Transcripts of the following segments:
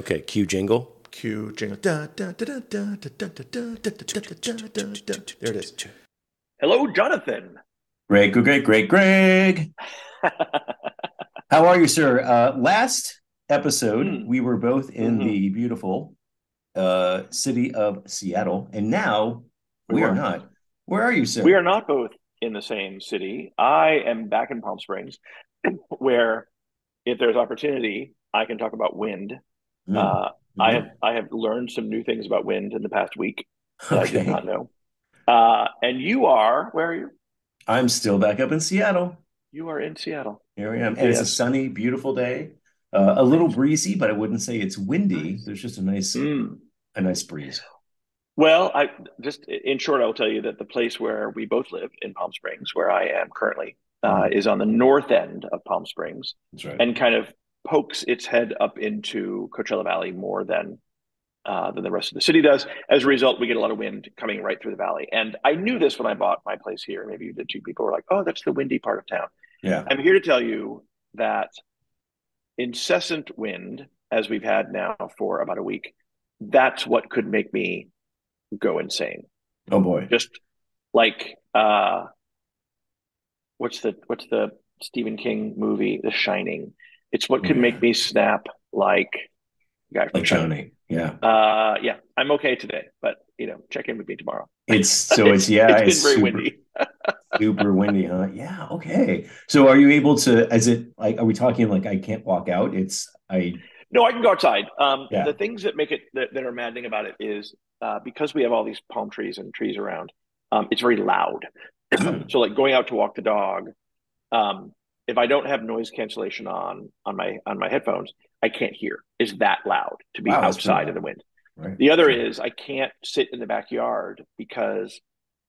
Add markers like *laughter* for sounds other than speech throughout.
Okay, cue jingle. Cue jingle. There it is. Hello, Jonathan. Greg, Greg, Greg, Greg. How are you, sir? Uh, last episode, mm. we were both in mm-hmm. the beautiful uh, city of Seattle, and now we, we are not. Where are you, sir? We are not both in the same city. I am back in Palm Springs, where if there's opportunity, I can talk about wind Mm. Uh, I Mhm. have I have learned some new things about wind in the past week that I did not know. Uh, and you are where are you? I'm still back up in Seattle. You are in Seattle. Here I am, and it's a sunny, beautiful day. Uh, a little breezy, but I wouldn't say it's windy. There's just a nice, Mm. a nice breeze. Well, I just in short, I'll tell you that the place where we both live in Palm Springs, where I am currently, uh, is on the north end of Palm Springs. That's right. and kind of pokes its head up into Coachella Valley more than uh, than the rest of the city does. As a result, we get a lot of wind coming right through the valley. And I knew this when I bought my place here. Maybe you did too. People were like, "Oh, that's the windy part of town." yeah. I'm here to tell you that incessant wind, as we've had now for about a week, that's what could make me go insane. Oh boy. Just like uh, what's the what's the Stephen King movie, The Shining? It's what could Yeah. make me snap like guy from Like Johnny. Yeah. Uh, yeah, I'm okay today, but you know, check in with me tomorrow. It's *laughs* so it's yeah. it's been very super, windy. *laughs* super windy, huh? Yeah. Okay. So are you able to? Is it like? Are we talking like I can't walk out? It's I. No, I can go outside. Um, Yeah. The things that make it that, that are maddening about it is uh, because we have all these palm trees and trees around. Um, it's very loud. *clears throat* so, like going out to walk the dog, um, if I don't have noise cancellation on on my on my headphones, I can't hear. It's that loud to be Wow, outside in the wind. Right. The other is I can't sit in the backyard because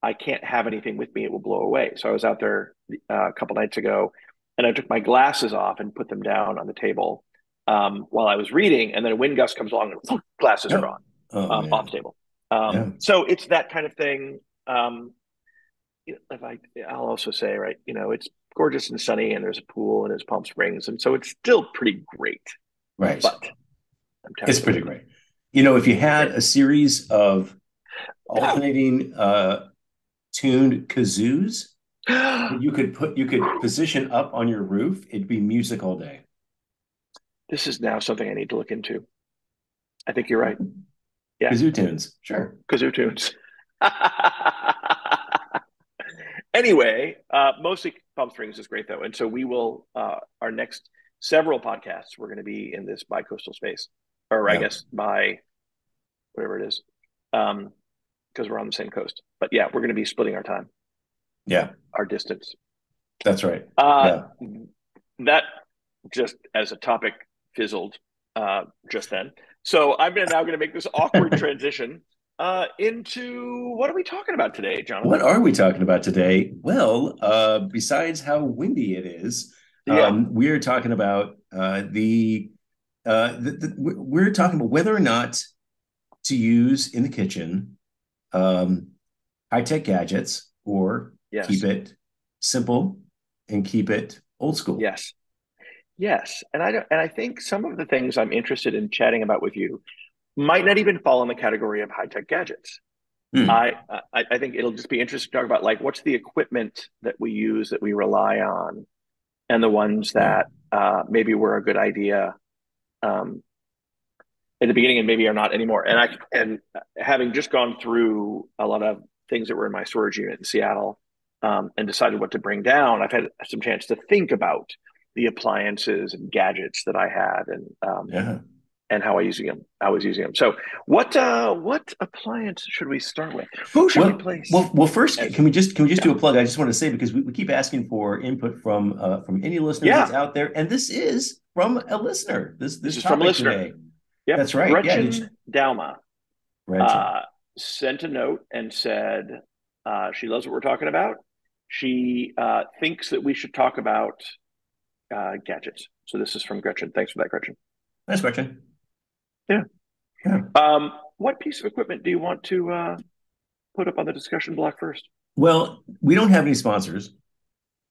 I can't have anything with me; it will blow away. So I was out there uh, a couple nights ago, and I took my glasses off and put them down on the table um, while I was reading, and then a wind gust comes along and glasses are gone Oh, um, off the table. Um, Yeah. So it's that kind of thing. Um, if I, I'll also say, right, you know, it's gorgeous and sunny, and there's a pool, and there's Palm Springs, and so it's still pretty great. Right. But I'm It's pretty it. great. You know, if you had a series of alternating uh tuned kazoos *gasps* you could put you could position up on your roof, it'd be music all day. this is now something I need to look into. I think you're right. Yeah. Kazoo tunes. Sure. Kazoo tunes. *laughs* anyway, uh, mostly Palm Springs is great though, and so we will. Uh, our next several podcasts, we're going to be in this bi-coastal space, or I Yeah. guess by whatever it is, um, because we're on the same coast. But yeah, we're going to be splitting our time, Yeah, our distance. that's right. Uh, That just as a topic fizzled uh, just then. So I'm now going to make this awkward *laughs* transition uh, into what are we talking about today, Jonathan? What are we talking about today? Well, uh, besides how windy it is, Yeah. um, we're talking about uh, the, uh, the, the we're we're talking about whether or not to use in the kitchen um, high tech gadgets or yes. keep it simple and keep it old school. Yes. Yes. And I don't, and I think some of the things I'm interested in chatting about with you might not even fall in the category of high tech gadgets. Hmm. I, I I think it'll just be interesting to talk about like what's the equipment that we use that we rely on, and the ones that uh, maybe were a good idea um, at the beginning and maybe are not anymore. And I and having just gone through a lot of things that were in my storage unit in Seattle um, and decided what to bring down, I've had some chance to think about the appliances and gadgets that I had and um, Yeah. And how I using them. I was using them. So what uh, what appliance should we start with? Who should Well, we place? well, well, first, can we just can we just Yeah. do a plug? I just want to say because we, we keep asking for input from uh, from any listeners Yeah. that's out there, and this is from a listener. This this, This is from a listener. today. Yep. that's right. Yeah, Gretchen you- Dauma Gretchen. uh, sent a note and said uh, she loves what we're talking about. She uh, thinks that we should talk about uh, gadgets. So this is from Gretchen. Thanks for that, Gretchen. Thanks, Gretchen. Nice question. Um, what piece of equipment do you want to uh, put up on the discussion block first? Well, we don't have any sponsors.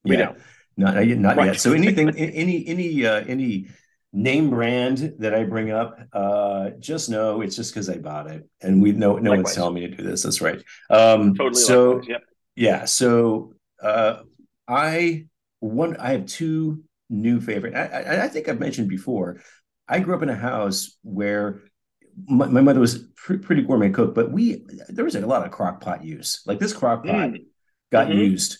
We yet. don't. Not not yet. Not Right. yet. So anything, any any uh, any name brand that I bring up, uh, just know it's just because I bought it, and we know no Likewise. one's telling me to do this. That's right. Um, Totally. so likewise, Yep. yeah, so uh, I one I have two new favorite. I, I, I think I've mentioned before. I grew up in a house where my, my mother was pr- pretty gourmet cook, but we there was a lot of crock pot use. Like this crock pot Mm. got Mhm. used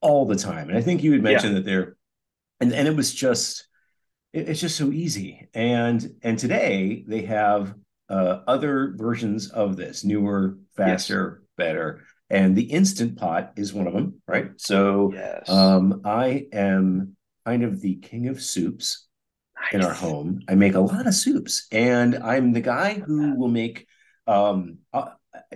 all the time, and I think you had mentioned that there, and and it was just it- it's just so easy. And and today they have uh, other versions of this, newer, faster, better. And the instant pot is one of them, right? So Yes. um, I am kind of the king of soups in our home. I make a lot of soups, and I'm the guy who will make um, uh,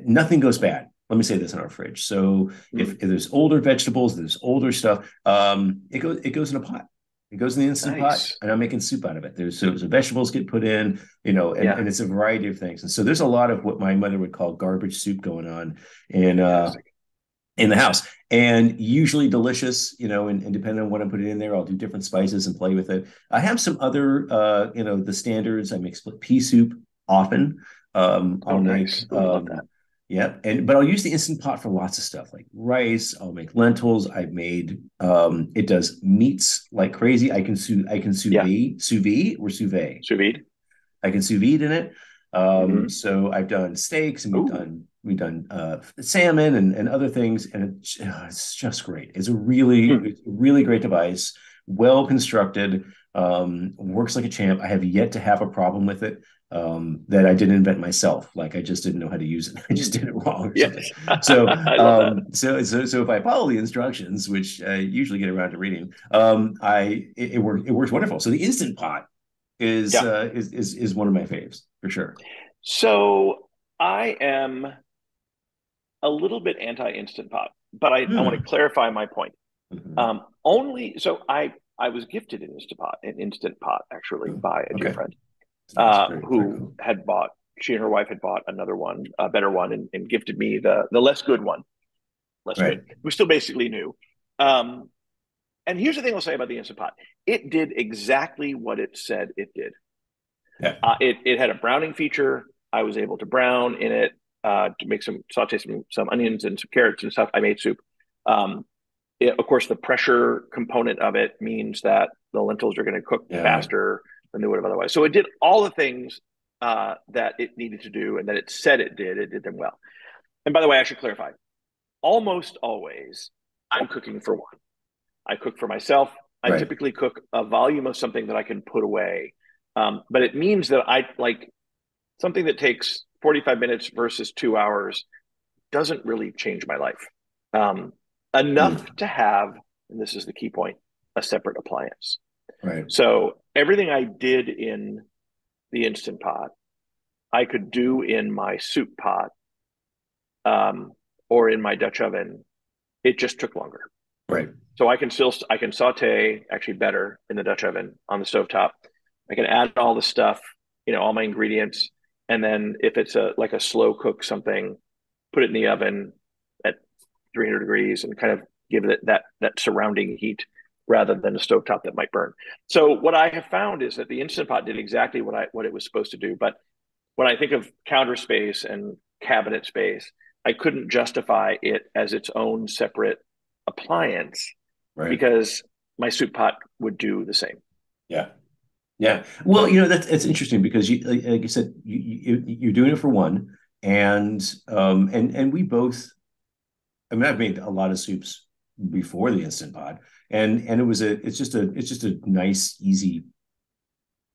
nothing goes bad. Let me say this in our fridge. So if, if there's older vegetables, there's older stuff, um, it goes it goes in a pot. It goes in the instant Nice. pot, and I'm making soup out of it. There's so, so vegetables get put in, you know, and, Yeah. and it's a variety of things. And so there's a lot of what my mother would call garbage soup going on in uh, in the house and usually delicious you know and, and depending on what i'm putting in there i'll do different spices and play with it i have some other uh you know the standards i make split pea soup often um Oh, i'll nice. make Ooh, I love um, that. yeah and but i'll use the instant pot for lots of stuff like rice i'll make lentils i've made um it does meats like crazy i can sous i can sous Yeah. vide sous vide or sous vide Sous vide. I can sous vide in it. Um, Mhm. So I've done steaks and we've Ooh. done we've done uh, salmon and, and other things, and it, uh, it's just great. It's a really it's a really great device, well constructed, um, works like a champ. I have yet to have a problem with it um, that I didn't invent myself. Like I just didn't know how to use it. *laughs* I just did it wrong. Yeah. *laughs* So, *laughs* um, so, so, so if I follow the instructions, which I usually get around to reading, um, I it, it works. It works wonderful. So the instant pot is Yeah. uh, is is is one of my faves for sure. So I am a little bit anti instant pot, but I, I want to Hmm. clarify my point. Mhm. Um, only so I I was gifted an instant pot, an instant pot actually Oh, by a dear friend uh, very- very who cool. had bought. She and her wife had bought another one, a better one, and, and gifted me the the less good one. Less Right. good. It was still basically new. Um, and here's the thing I'll say about the instant pot: it did exactly what it said it did. Yeah. Uh, it it had a browning feature. I was able to brown in it uh, to make some saute some some onions and some carrots and stuff. I made soup. Um, it, of course, the pressure component of it means that the lentils are going to cook Yeah. faster than they would have otherwise. So it did all the things uh, that it needed to do and that it said it did. It did them well. And by the way, I should clarify: almost always, I'm cooking for one. I cook for myself. I Right. typically cook a volume of something that I can put away. Um, but it means that I like something that takes 45 minutes versus two hours doesn't really change my life. Um, enough to have, and this is the key point, a separate appliance. Right. So everything I did in the instant pot, I could do in my soup pot um, or in my Dutch oven. It just took longer. Right. So I can still I can saute actually better in the Dutch oven on the stovetop. I can add all the stuff, you know, all my ingredients, and then if it's a like a slow cook something, put it in the oven at 300 degrees and kind of give it that that surrounding heat rather than a stovetop that might burn. So what I have found is that the instant pot did exactly what I what it was supposed to do, but when I think of counter space and cabinet space, I couldn't justify it as its own separate appliance Right. because my soup pot would do the same. Yeah. Yeah. Well, you know, that's it's interesting because you like, you said, you, you you're doing it for one. And um and and we both I mean, I've made a lot of soups before the instant pot. And and it was a it's just a it's just a nice, easy,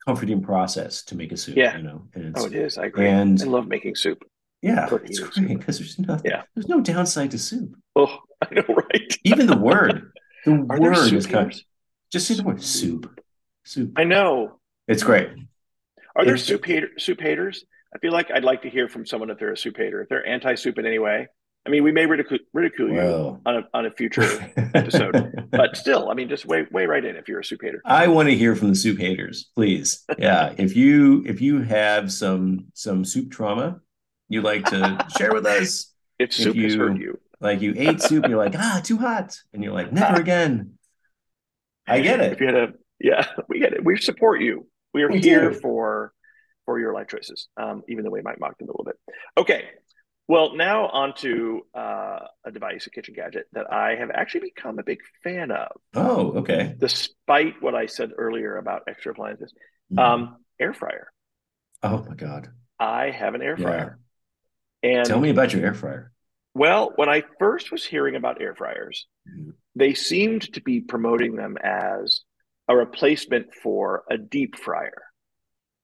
comforting process to make a soup, Yeah. you know. And it's Oh, it is. I agree. and I love making soup. yeah, it's great because there's nothing Yeah. there's no downside to soup. Oh, *laughs* I know, right? Even the word. *laughs* The Are word is kind haters? just say the word soup. Soup. I know. It's great. Are there soup hater, soup haters? I feel like I'd like to hear from someone if they're a soup hater. If they're anti-soup in any way, I mean, we may ridicule, ridicule you Well, on a on a future, *laughs* episode. but still, I mean, just weigh weigh right in if you're a soup hater. I want to hear from the soup haters, please. Yeah, if you if you have some some soup trauma, you'd like to share with us. If If soup has hurt you, Like you ate soup, you're like, ah, too hot, and you're like, never *laughs* again. I get it. if you had a yeah, we get it. We support you. we are We here do. for for your life choices, um, even though we might mock them a little bit. Okay. Well, now onto uh, a device, a kitchen gadget that I have actually become a big fan of, Oh, okay. despite what I said earlier about extra appliances. Mhm. Um, air fryer. oh my God. I have an air Yeah. fryer. And Tell me about your air fryer. Well, when I first was hearing about air fryers, Mhm. they seemed to be promoting them as a replacement for a deep fryer.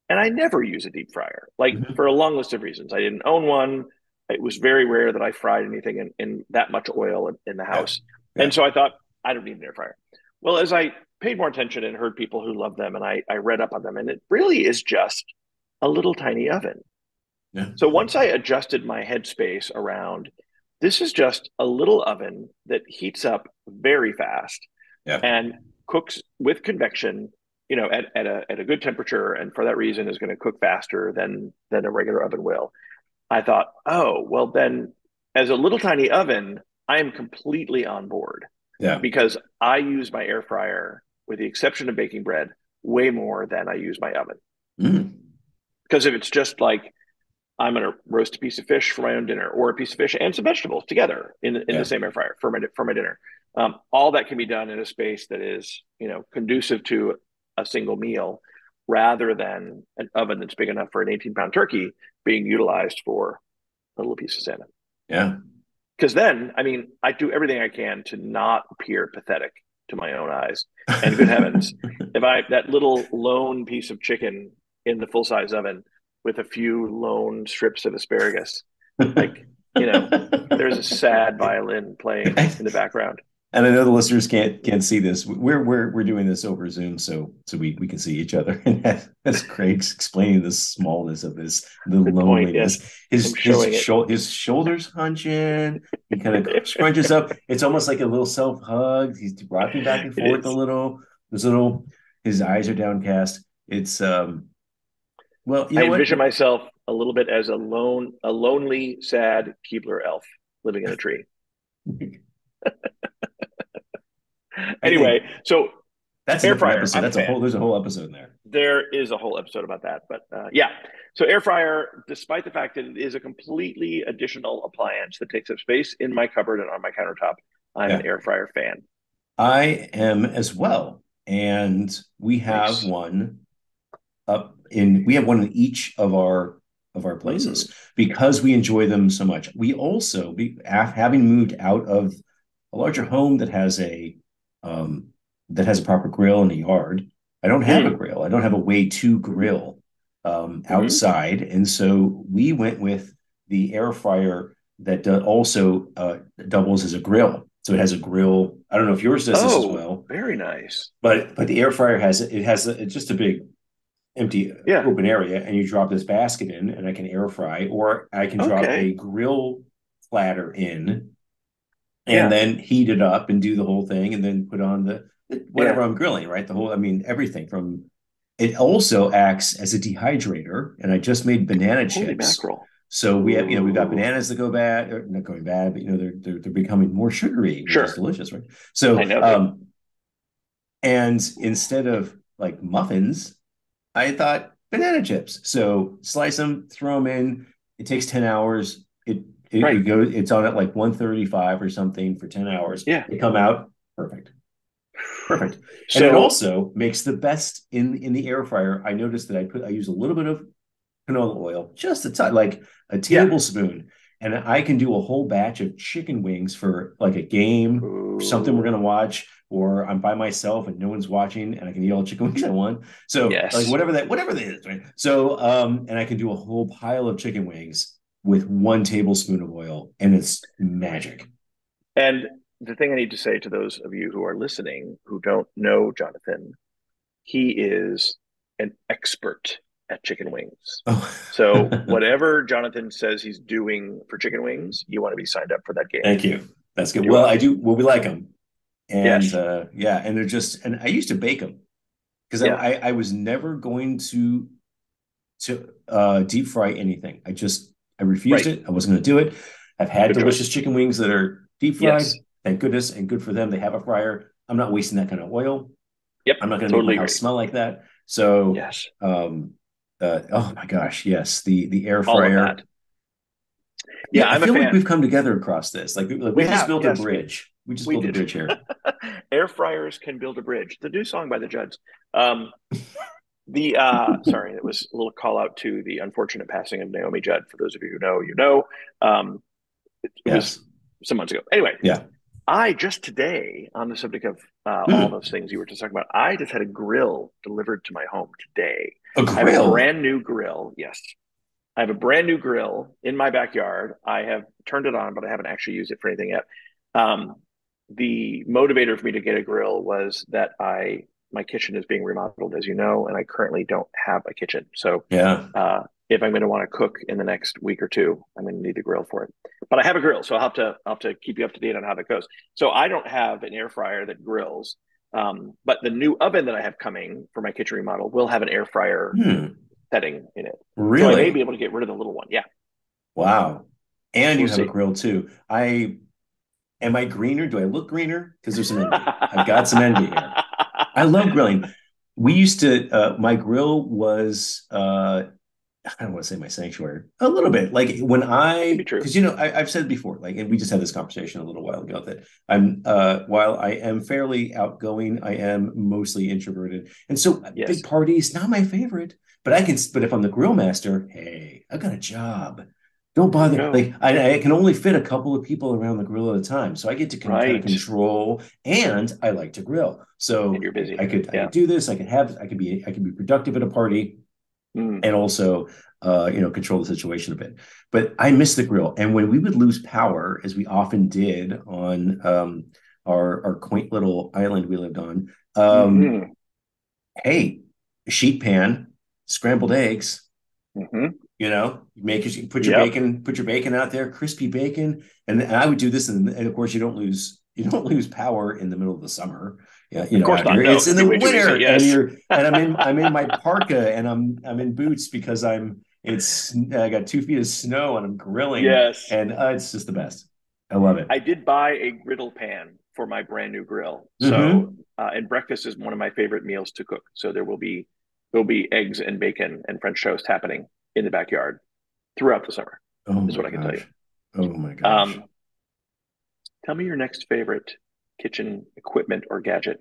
And I never use a deep fryer, like Mhm. for a long list of reasons. I didn't own one. It was very rare that I fried anything in, in that much oil in, in the house. Yeah. And so I thought, I don't need an air fryer. Well, as I paid more attention and heard people who love them and I, I read up on them, and it really is just a little tiny oven. Yeah. So once I adjusted my headspace around this is just a little oven that heats up very fast Yeah. and cooks with convection, you know, at, at a at a good temperature, and for that reason is going to cook faster than than a regular oven will. I thought, oh, well then as a little tiny oven, I am completely on board Yeah. because I use my air fryer, with the exception of baking bread, way more than I use my oven. Mm. Because if it's just like I'm going to roast a piece of fish for my own dinner, or a piece of fish and some vegetables together in in Yeah. the same air fryer for my for my dinner, um, all that can be done in a space that is you know conducive to a single meal, rather than an oven that's big enough for an 18 pound turkey being utilized for a little piece of salmon. Yeah. Because then, I mean, I do everything I can to not appear pathetic to my own eyes. And good heavens, *laughs* if I that little lone piece of chicken in the full size oven with a few lone strips of asparagus, *laughs* like you know, there's a sad violin playing in the background. And I know the listeners can't can't see this. We're we're we're doing this over Zoom, so so we we can see each other. *laughs* And as, as Greg's explaining the smallness of this, the Good point, loneliness, his his, it. shou- his shoulders hunch in. He kind of *laughs* scrunches up. It's almost like a little self hug. He's rocking back and forth a little. His little his eyes are downcast. It's um. Well, you I know what? envision myself a little bit as a lone, a lonely, sad Keebler elf living in a tree. *laughs* Anyway, so That's Air fryer, episode. I'm a That's a fan. whole. There's a whole episode in there. there is a whole episode about that, but uh, yeah. So air fryer, despite the fact that it is a completely additional appliance that takes up space in my cupboard and on my countertop, I'm an air fryer fan. I am as well. And we have Nice. one up in we have one in each of our of our places because we enjoy them so much. We also be af- having moved out of a larger home that has a um that has a proper grill in the yard. I don't have a grill. I don't have a way to grill um outside. And so we went with the air fryer that also uh, doubles as a grill. So it has a grill. I don't know if yours does this as Oh. well Very nice. but but the air fryer has it has a, it's just a big empty Yeah. open area and you drop this basket in and i can air fry or i can drop Okay. a grill platter in and Yeah. then heat it up and do the whole thing and then put on the whatever i'm grilling right the whole i mean everything from it also acts as a dehydrator and i just made banana Holy chips mackerel. so we have, you know, we've got bananas that go bad, or not going bad, but you know, they're they're, they're becoming more sugary, which Sure. is delicious, right? So, um, and instead of like muffins, I thought banana chips. So slice them, throw them in. It takes ten hours. It it, Right. it goes. It's on at like one thirty five or something for ten hours. Yeah. they come out perfect, perfect. *laughs* And it also makes the best in in the air fryer. I noticed that I put I use a little bit of canola oil, just a touch, like a Yeah. And I can do a whole batch of chicken wings for like a game, or something we're gonna watch, or I'm by myself and no one's watching, and I can eat all the chicken wings I want. So Yes. like whatever that whatever that is, right? So um, and I can do a whole pile of chicken wings with one tablespoon of oil, and it's magic. And the thing I need to say to those of you who are listening who don't know Jonathan, he is an expert at chicken wings. Oh. So *laughs* whatever Jonathan says he's doing for chicken wings, you want to be signed up for that game. Thank you. That's good. You're well, welcome. I do. Well, we like them, and Yes. uh, yeah, and they're just. And I used to bake them because Yeah. I, I I was never going to to uh, deep fry anything. I just I refused Right. it. I wasn't going to do it. I've had Good delicious chicken wings that are deep fried. Yes. Thank goodness, and good for them. They have a fryer. I'm not wasting that kind of oil. Yep. I'm not going to Totally make my house smell like that. So Yes. um uh, oh my gosh, yes, the the air fryer. Yeah, I'm I feel like we've come together across this. Like, like we, We just have, built yes. a bridge. We just We built a bridge here. *laughs* Air fryers can build a bridge. The new song by the Judds. Um, the uh, *laughs* sorry, it was a little call out to the unfortunate passing of Naomi Judd. For those of you who know, you know. Um, it, it Yes. was some months ago. Anyway, Yeah. I just today on the subject of uh, Hmm. all those things you were just talking about. I just had a grill delivered to my home today. A I have a brand new grill. Yes. I have a brand new grill in my backyard. I have turned it on, but I haven't actually used it for anything yet. Um, the motivator for me to get a grill was that I my kitchen is being remodeled, as you know, and I currently don't have a kitchen. So Yeah. uh, if I'm going to want to cook in the next week or two, I'm going to need a grill for it. But I have a grill, so I'll have to I'll have to keep you up to date on how that goes. So I don't have an air fryer that grills, um, but the new oven that I have coming for my kitchen remodel will have an air fryer Hmm. setting in it. So I Really? may be able to get rid of the little one. Yeah. Wow. And you We'll have a grill too. I am I greener? Do I look greener? Because there's some envy. I've got some envy here. *laughs* I love grilling. We used to uh my grill was uh I don't want to say my sanctuary. A little bit. Like when I Could be true. because you know, I, I've said before, like, and we just had this conversation a little while ago that I'm uh while I am fairly outgoing, I am mostly introverted. And so Yes. big parties, not my favorite. But I can but if I'm the grill master, hey, I got a job. Don't bother. No. Like I, I can only fit a couple of people around the grill at a time. So I get to con- kind of control and I like to grill. So And you're busy. I could I could do this. I could have I could be I could be productive at a party Mm. and also uh, you know control the situation a bit. But I miss the grill, and when we would lose power, as we often did on um, our our quaint little island we lived on, um, Mhm. hey, sheet pan, scrambled eggs. Mhm. You know, you make your put your Yep. bacon, put your bacon out there, crispy bacon, and, and I would do this, and, and of course you don't lose you don't *laughs* lose power in the middle of the summer. Yeah, you know, course out not. here. No, it's in the winter, yes. and you're and I'm in I'm in my *laughs* parka, and I'm I'm in boots because I'm it's I got two feet of snow, and I'm grilling, Yes. and uh, it's just the best. I love it. I did buy a griddle pan for my brand new grill. So, Mhm. uh, and breakfast is one of my favorite meals to cook. So there will be there will be eggs and bacon and French toast happening in the backyard throughout the summer. oh is what I can tell you. Oh my gosh. Um, tell me your next favorite kitchen equipment or gadget.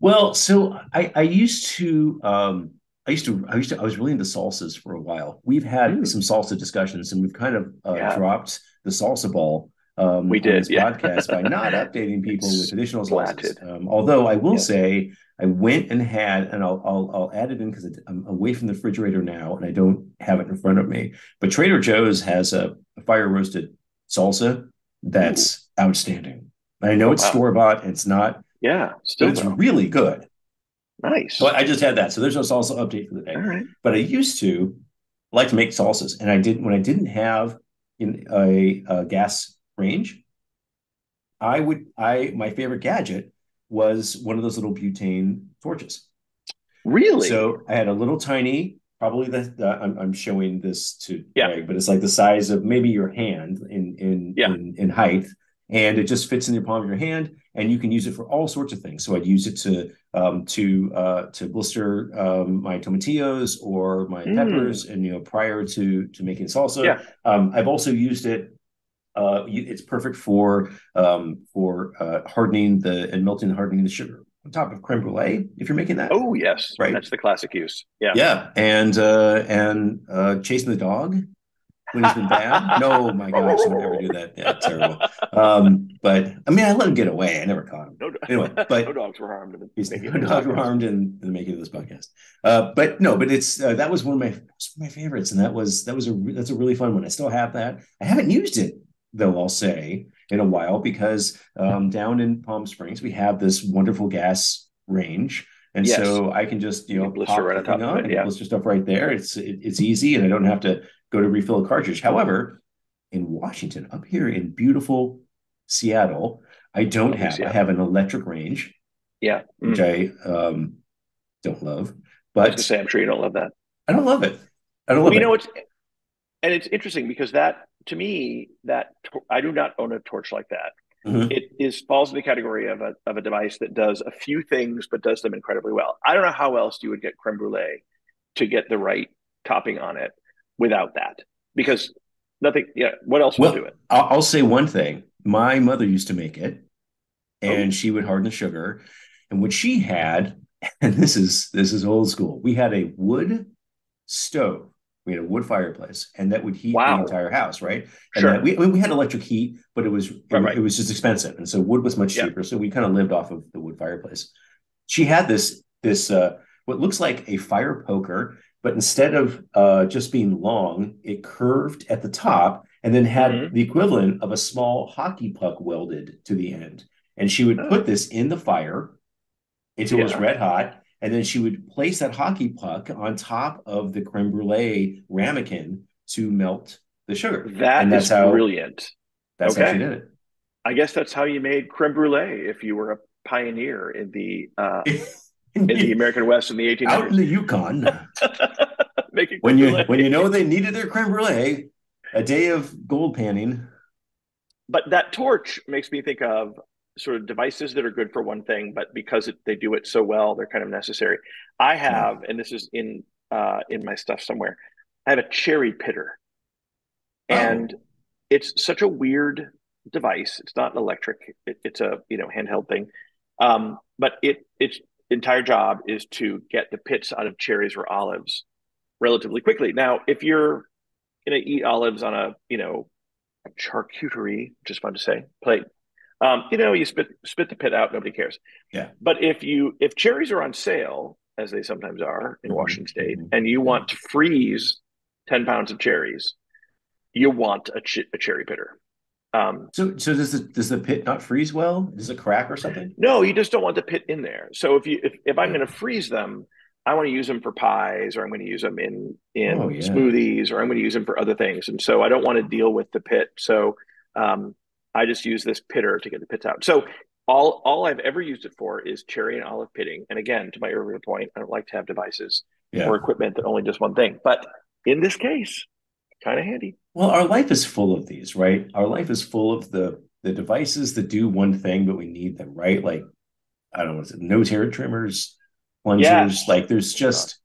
Well, so I I used to um I used to I used to I was really into salsas for a while. We've had Mm. some salsa discussions and we've kind of uh, Yeah. dropped the salsa ball um We did, this yeah. podcast by *laughs* not updating people with additional salsas. Um, although I will Yeah. say I went and had and I'll I'll, I'll add it in because I'm away from the refrigerator now and I don't have it in front of me. But Trader Joe's has a, a fire roasted salsa that's outstanding. I know it's Wow. store bought. It's not, Yeah, still it's though. really good. nice. So I just had that. So there's no salsa update for the day. All right. But I used to like to make salsas, and I didn't when I didn't have in a, a gas range. I would I my favorite gadget was one of those little butane torches. Really? So I had a little tiny, probably the, the I'm, I'm showing this to Yeah. Greg, but it's like the size of maybe your hand in in, Yeah. in in height, and it just fits in the palm of your hand, and you can use it for all sorts of things. So I'd use it to um, to uh, to blister um, my tomatillos or my Mm. peppers, and you know prior to to making salsa. Yeah. Um, I've also used it. Uh, it's perfect for um, for uh, hardening the and melting and hardening the sugar on top of creme brulee if you're making that. oh yes, Right. That's the classic use. Yeah. Yeah, and uh and uh chasing the dog when he's been bad. *laughs* No, my gosh, don't ever do that. Yeah, terrible. Um, but I mean, I let him get away. I never caught him. No, Anyway, *laughs* but- no dogs were harmed. in the making no of this dogs were podcast. harmed in, the making of this podcast. Uh, but no, but it's uh, that was one of my was one of my favorites, and that was that was a that's a really fun one. I still have that. I haven't used it though. I'll say in a while because um, down in Palm Springs we have this wonderful gas range. And Yes. so I can just you You know blister pop right on top thing on it, and yeah. blister stuff right there. It's it, it's easy, and I don't have to go to refill a cartridge. However, in Washington, up here in beautiful Seattle, I don't have. I have an electric range, Yeah. Mm. which I um, don't love, but gonna say, I'm sure you don't love that. I don't love it. I don't Well, love you it. know, it's and it's interesting because that to me that I do not own a torch like that. Mhm. it is falls in the category of a of a device that does a few things but does them incredibly well. I don't know how else you would get creme brulee to get the right topping on it without that because nothing. Yeah, what else Well, would do it? I'll, I'll say one thing. My mother used to make it, and she would harden the sugar. And what she had, *laughs* and this is this is old school. We had a wood stove. We had a wood fireplace, and that would heat Wow. the entire house, right? And Sure. that- we we had electric heat, but it was it, Right, right. it was just expensive, and so wood was much Yeah. cheaper. So we kind of lived off of the wood fireplace. She had this this uh, what looks like a fire poker, but instead of uh, just being long, it curved at the top and then had Mhm. the equivalent of a small hockey puck welded to the end. And she would Oh. put this in the fire until it was red hot. And then she would place that hockey puck on top of the creme brulee ramekin to melt the sugar. That and is that's how brilliant. that's how Okay. she did it. I guess that's how you made creme brulee if you were a pioneer in the uh, *laughs* in the American West in the 1800s. Out in the Yukon, *laughs* when you brulee. when you know they needed their creme brulee, a day of gold panning. but that torch makes me think of sort of devices that are good for one thing, but because it, they do it so well, they're kind of necessary. I have, and this is in uh, in my stuff somewhere. I have a cherry pitter, and Oh. it's such a weird device. It's not an electric; it, it's a you know handheld thing. Um, but it its entire job is to get the pits out of cherries or olives relatively quickly. Now, if you're going to eat olives on a you know a charcuterie, just fun to say, plate. Um, you know, you spit spit the pit out, nobody cares. Yeah. But if you if cherries are on sale, as they sometimes are in Mhm, Washington State, mhm. and you want to freeze ten pounds of cherries, you want a, ch- a cherry pitter. Um, So so does the does the pit not freeze well? Does it crack or something? no, you just don't want the pit in there. So if you if, if I'm going to freeze them, I want to use them for pies, or I'm going to use them in in Oh, yeah. smoothies, or I'm going to use them for other things. And so I don't want to deal with the pit. So um, I just use this pitter to get the pits out. So all all I've ever used it for is cherry and olive pitting. And again, to my earlier point, I don't like to have devices Yeah. or equipment that only does one thing. But in this case, kind of handy. Well, our life is full of these, right? Our life is full of the the devices that do one thing, but we need them, right? Like I don't know, is it nose hair trimmers, plungers? Yes. Like there's just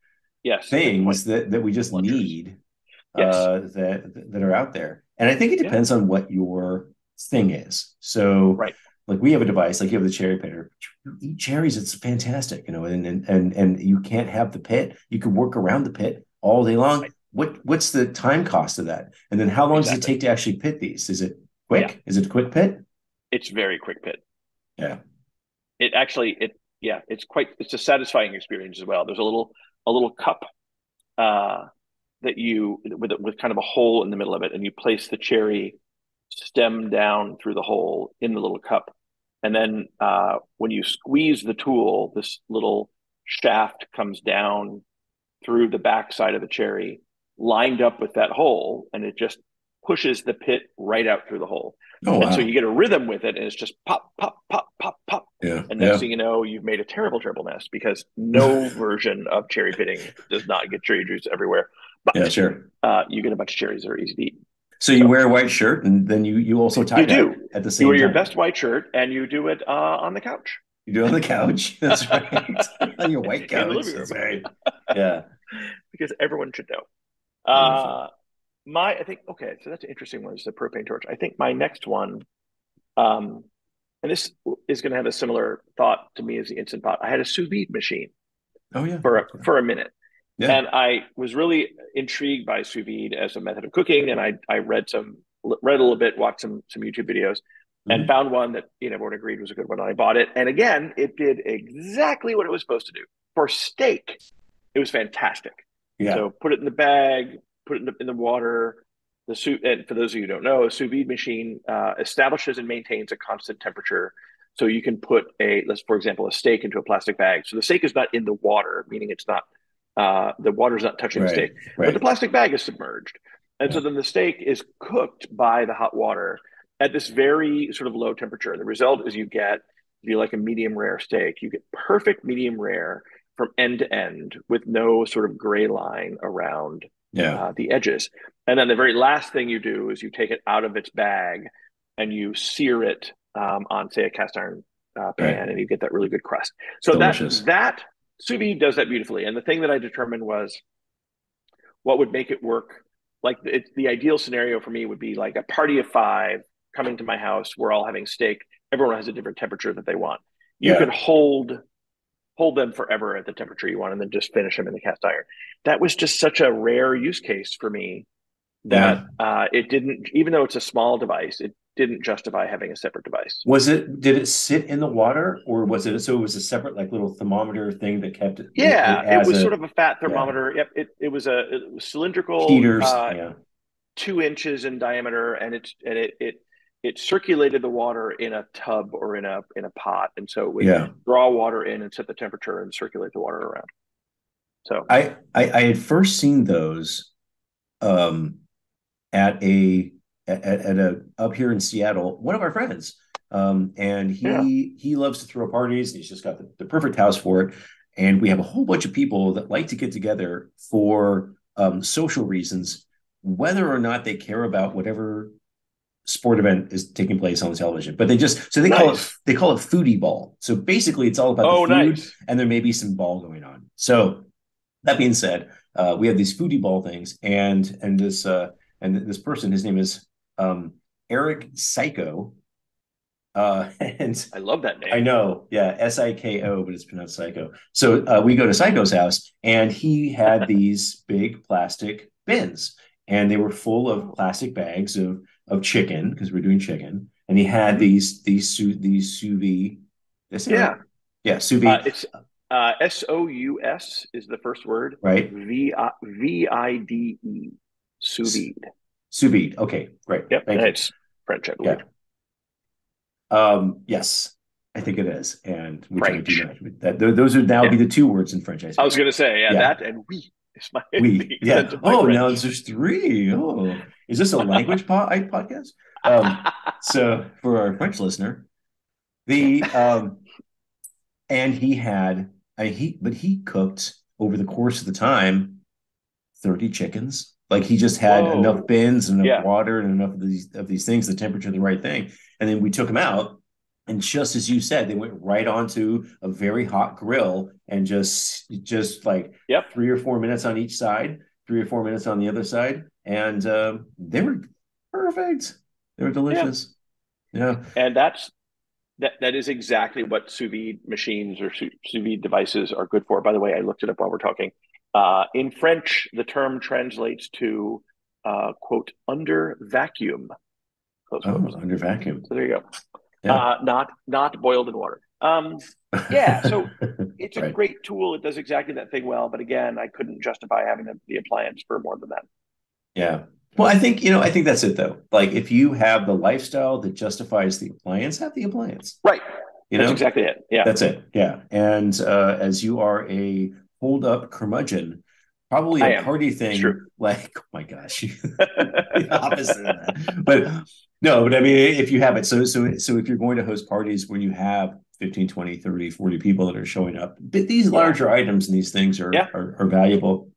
Yes. things that that we just Plungers. need Yes. uh, that that are out there. And I think it Yeah. depends on what your thing is. So, Right. like we have a device, like you have the cherry pitter. You eat cherries, it's fantastic, you know, and and and and you can't have the pit. You can work around the pit all day long. Right. What what's the time cost of that? And then how long does it take to actually pit these? Is it quick? Yeah. Is it a quick pit? It's very quick pit. Yeah. it actually it yeah it's quite it's a satisfying experience as well there's a little a little cup uh that you with with kind of a hole in the middle of it and you place the cherry stem down through the hole in the little cup and then uh when you squeeze the tool this little shaft comes down through the backside of the cherry lined up with that hole and it just pushes the pit right out through the hole Oh and so you get a rhythm with it and it's just pop pop pop pop pop yeah. and yeah. next thing you know, you've made a terrible, terrible mess because no *laughs* version of cherry pitting does not get cherry juice everywhere. But Yeah, sure. uh, you get a bunch of cherries that are easy to eat. So you wear a white shirt and then you you also tie You do. at the same time. You wear your best white shirt and you do it uh, on the couch. You do it on the couch. *laughs* That's right. *laughs* on your white couch. That's right. Yeah. because everyone should know. Uh, my, I think, okay, so that's an interesting one. Is the propane torch. I think my next one, um, and this is going to have a similar thought to me as the instant pot. I had a sous vide machine Oh yeah. for a, for a minute. Yeah. And I was really intrigued by sous vide as a method of cooking, and I I read some read a little bit, watched some some YouTube videos, and Mhm. found one that you know everyone agreed was a good one. And I bought it, and again, it did exactly what it was supposed to do for steak. It was fantastic. Yeah. So put it in the bag, put it in the, in the water. The sous, and for those of you who don't know, a sous vide machine uh, establishes and maintains a constant temperature. So you can put a, let's for example, a steak into a plastic bag. So the steak is not in the water, meaning it's not uh, the water's not touching the steak, Right. but the plastic bag is submerged, and so then the steak is cooked by the hot water at this very sort of low temperature. The result is you get, if you like a medium rare steak, you get perfect medium rare from end to end with no sort of gray line around yeah. uh, the edges. And then the very last thing you do is you take it out of its bag and you sear it um, on say a cast iron uh, pan, Right. and you get that really good crust. So Delicious. that that sous vide does that beautifully. And the thing that I determined was what would make it work. Like it, the ideal scenario for me would be like a party of five coming to my house. We're all having steak. Everyone has a different temperature that they want. You Yeah. could hold hold them forever at the temperature you want, and then just finish them in the cast iron. That was just such a rare use case for me that uh, it didn't. Even though it's a small device, it didn't justify having a separate device. Was it? Did it sit in the water, or was it? So it was a separate, like little thermometer thing that kept it. Yeah, it, as was a sort of a fat thermometer. Yep, it, it was a it was cylindrical, heaters. uh, yeah, two inches in diameter, and it's and it it it circulated the water in a tub or in a in a pot, and so it would yeah. draw water in and set the temperature and circulate the water around. So I, I I had first seen those, um, at a at, at a up here in Seattle. One of our friends, um, and he Yeah. he loves to throw parties. And he's just got the, the perfect house for it. And we have a whole bunch of people that like to get together for um, social reasons, whether or not they care about whatever sport event is taking place on the television. But they just so they call it they call it foodie ball. So basically, it's all about oh, the food nice. and there may be some ball going on. So that being said, uh, we have these foodie ball things, and and this uh, and this person, his name is um, Eric Psycho, uh, *laughs* and I love that name. I know, yeah, S I K O, but it's pronounced Psycho. So uh, we go to Psycho's house, and he had *laughs* these big plastic bins, and they were full of plastic bags of of chicken because we're doing chicken, and he had these these sous these sous vide. Yeah. right? yeah, sous Uh, vide, it's uh, S O U S is the first word. right? V I V I D E sous vide. Sous vide. Okay, great. Yep, Thank and you. it's French, I believe. Um, yes, I think it is, and we try to do French. that. that. Those would now Yeah. be the two words in French. I, I was going to say, yeah, Yeah. that and we is my we *laughs* yeah. Oh, French. now there's three. Oh, is this a language *laughs* po- podcast? Um, so for our French listener, the um, and he had I he but he cooked over the course of the time thirty chickens. Like he just had Whoa. enough bins and enough Yeah. water and enough of these of these things, the temperature, the right thing, and then we took them out. And just as you said, they went right onto a very hot grill and just just like Yep. three or four minutes on each side, three or four minutes on the other side, and um, they were perfect. They were delicious. Yeah. and that's that that is exactly what sous vide machines or sous, vide devices are good for. By the way, I looked it up while we're talking. Uh, in French, the term translates to uh, quote under vacuum. Close Oh, quotes. under vacuum. So there you go. Yeah. Uh, not not boiled in water. Um, yeah, so *laughs* it's a Right. great tool. It does exactly that thing well. But again, I couldn't justify having the, the appliance for more than that. Yeah. Well, I think, you know, I think that's it though. Like if you have the lifestyle that justifies the appliance, have the appliance. Right. You That's know, exactly it. Yeah. that's it. Yeah. And uh, as you are a hold up curmudgeon, probably I a am. party thing, *laughs* like, oh my gosh, *laughs* *laughs* the opposite of that. But no, but I mean, if you have it, so, so, so if you're going to host parties when you have 15, 20, 30, 40 people that are showing up, but these Yeah. larger items and these things are, Yeah. are, are valuable.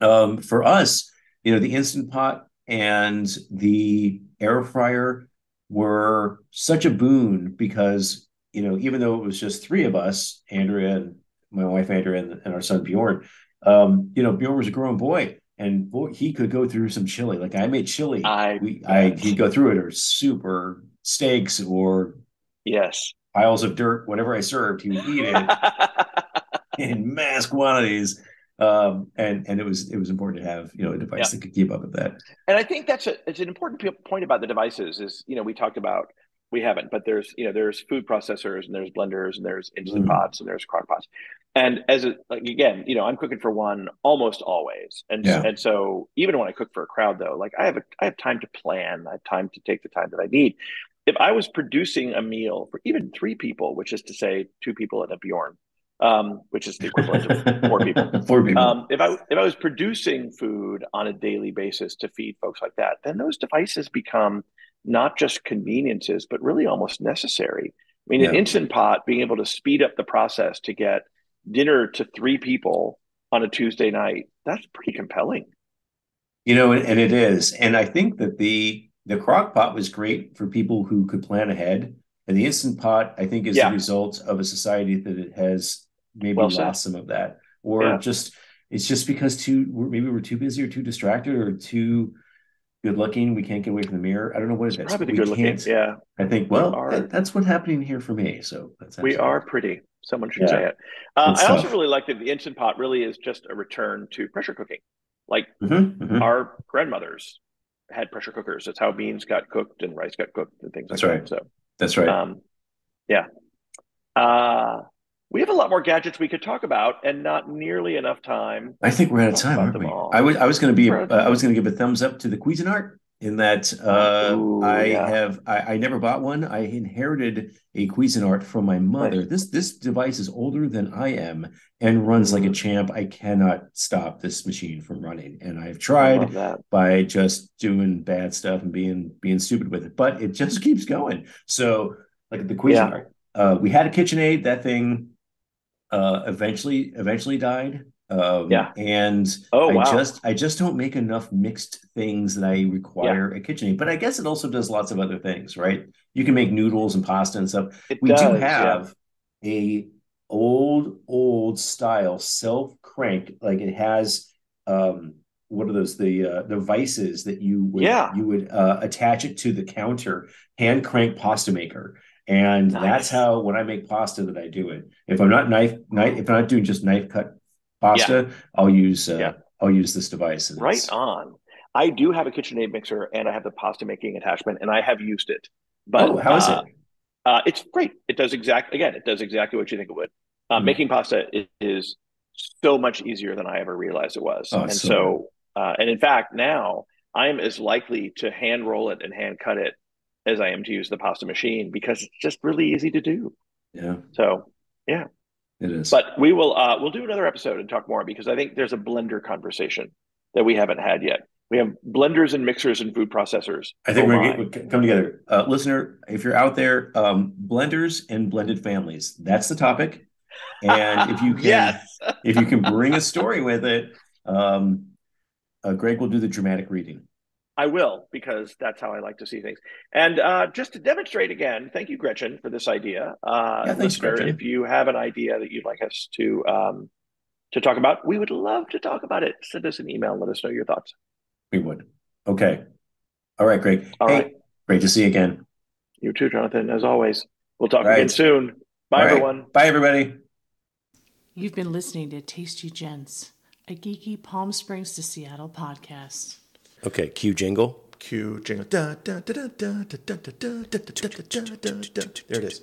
Um, for us, you know, the Instant Pot and the air fryer were such a boon because, you know, even though it was just three of us, Andrea and my wife Andrea and, and our son Bjorn, um, you know, Bjorn was a grown boy and boy, he could go through some chili. Like I made chili. I we I he'd go through it or soup or steaks or yes. piles of dirt, whatever I served, he would eat it *laughs* in mass quantities. Um, and and it was it was important to have you know a device Yeah. that could keep up with that. And I think that's a it's an important point about the devices is you know we talked about we haven't but there's you know there's food processors and there's blenders and there's instant Mhm. pots and there's crock pots and as a like again you know I'm cooking for one almost always and Yeah. and so even when I cook for a crowd though like I have a I have time to plan I have time to take the time that I need if I was producing a meal for even three people which is to say two people and a Bjorn um, which is the equivalent of four people *laughs* Four people. um, if I if I was producing food on a daily basis to feed folks like that, then those devices become not just conveniences, but really almost necessary. I mean, an instant pot being able to speed up the process to get dinner to three people on a Tuesday night, that's pretty compelling. You know, and, and it is. And I think that the the crock pot was great for people who could plan ahead And the instant pot, I think, is Yeah. the result of a society that it has maybe Well lost some of that, or Yeah. just it's just because too maybe we're too busy or too distracted or too good looking. We can't get away from the mirror. I don't know what it is. Probably we good looking. Yeah, I think well, are- that- that's what's happening here for me. So that's we are pretty. Someone should Yeah. say it. Uh, I also really like that the instant pot really is just a return to pressure cooking. Like Mhm, mhm. our grandmothers had pressure cookers. That's how beans got cooked and rice got cooked and things That's like right. that. So, That's right. um, yeah. Uh, we have a lot more gadgets we could talk about, and not nearly enough time. I think we're out of time, aren't we? all. I was I was going to be uh, I was going to give a thumbs up to the Cuisinart in that uh, Ooh, I yeah. have I, I never bought one. I inherited a Cuisinart from my mother. Nice. This this device is older than I am and runs like a Mhm. champ. I cannot stop this machine from running, and I've tried by just doing bad stuff and being being stupid with it, but it just keeps going. So like the Cuisinart, uh, we had a KitchenAid. That thing uh, eventually eventually died. Um, Yeah. and Oh, I wow. just I just don't make enough mixed things that I require a KitchenAid. But I guess it also does lots of other things, right? You can make noodles and pasta and stuff. It We does, do yeah. have a old old style self crank, like it has um what are those the uh, the vices that you would Yeah. you would uh, attach it to the counter hand crank pasta maker and Nice. that's how when I make pasta that I do it if I'm not knife knife if I'm not doing just knife cut pasta I'll use uh, Yeah. I'll use this device Right on. I do have a KitchenAid mixer, and I have the pasta making attachment, and I have used it. But oh how is uh, it Uh, it's great. It does exact again. It does exactly what you think it would. Mhm. Making pasta is, is so much easier than I ever realized it was. Oh, and so, so uh, and in fact, now I am as likely to hand roll it and hand cut it as I am to use the pasta machine because it's just really easy to do. yeah So, yeah. it is but we will uh, we'll do another episode and talk more because I think there's a blender conversation that we haven't had yet. We have blenders and mixers and food processors. I think Oh we're my. gonna come together. Uh, listener, if you're out there, um, blenders and blended families, that's the topic. And if you *laughs* can, yes. if you can bring a story with it, um, uh, Greg will do the dramatic reading. I will because that's how I like to see things. And uh, just to demonstrate again, thank you, Gretchen, for this idea. Uh, Yeah, thanks, listener, Gretchen. if you have an idea that you'd like us to um, to talk about, we would love to talk about it. Send us an email and let us know your thoughts. We would. Okay. All right, Greg. All hey, right. great to see you again. You too, Jonathan. As always, we'll talk All again soon. Bye, All right. everyone. Bye, everybody. You've been listening to Tasty Gents, a geeky Palm Springs to Seattle podcast. Okay, cue jingle. Cue jingle. There it is.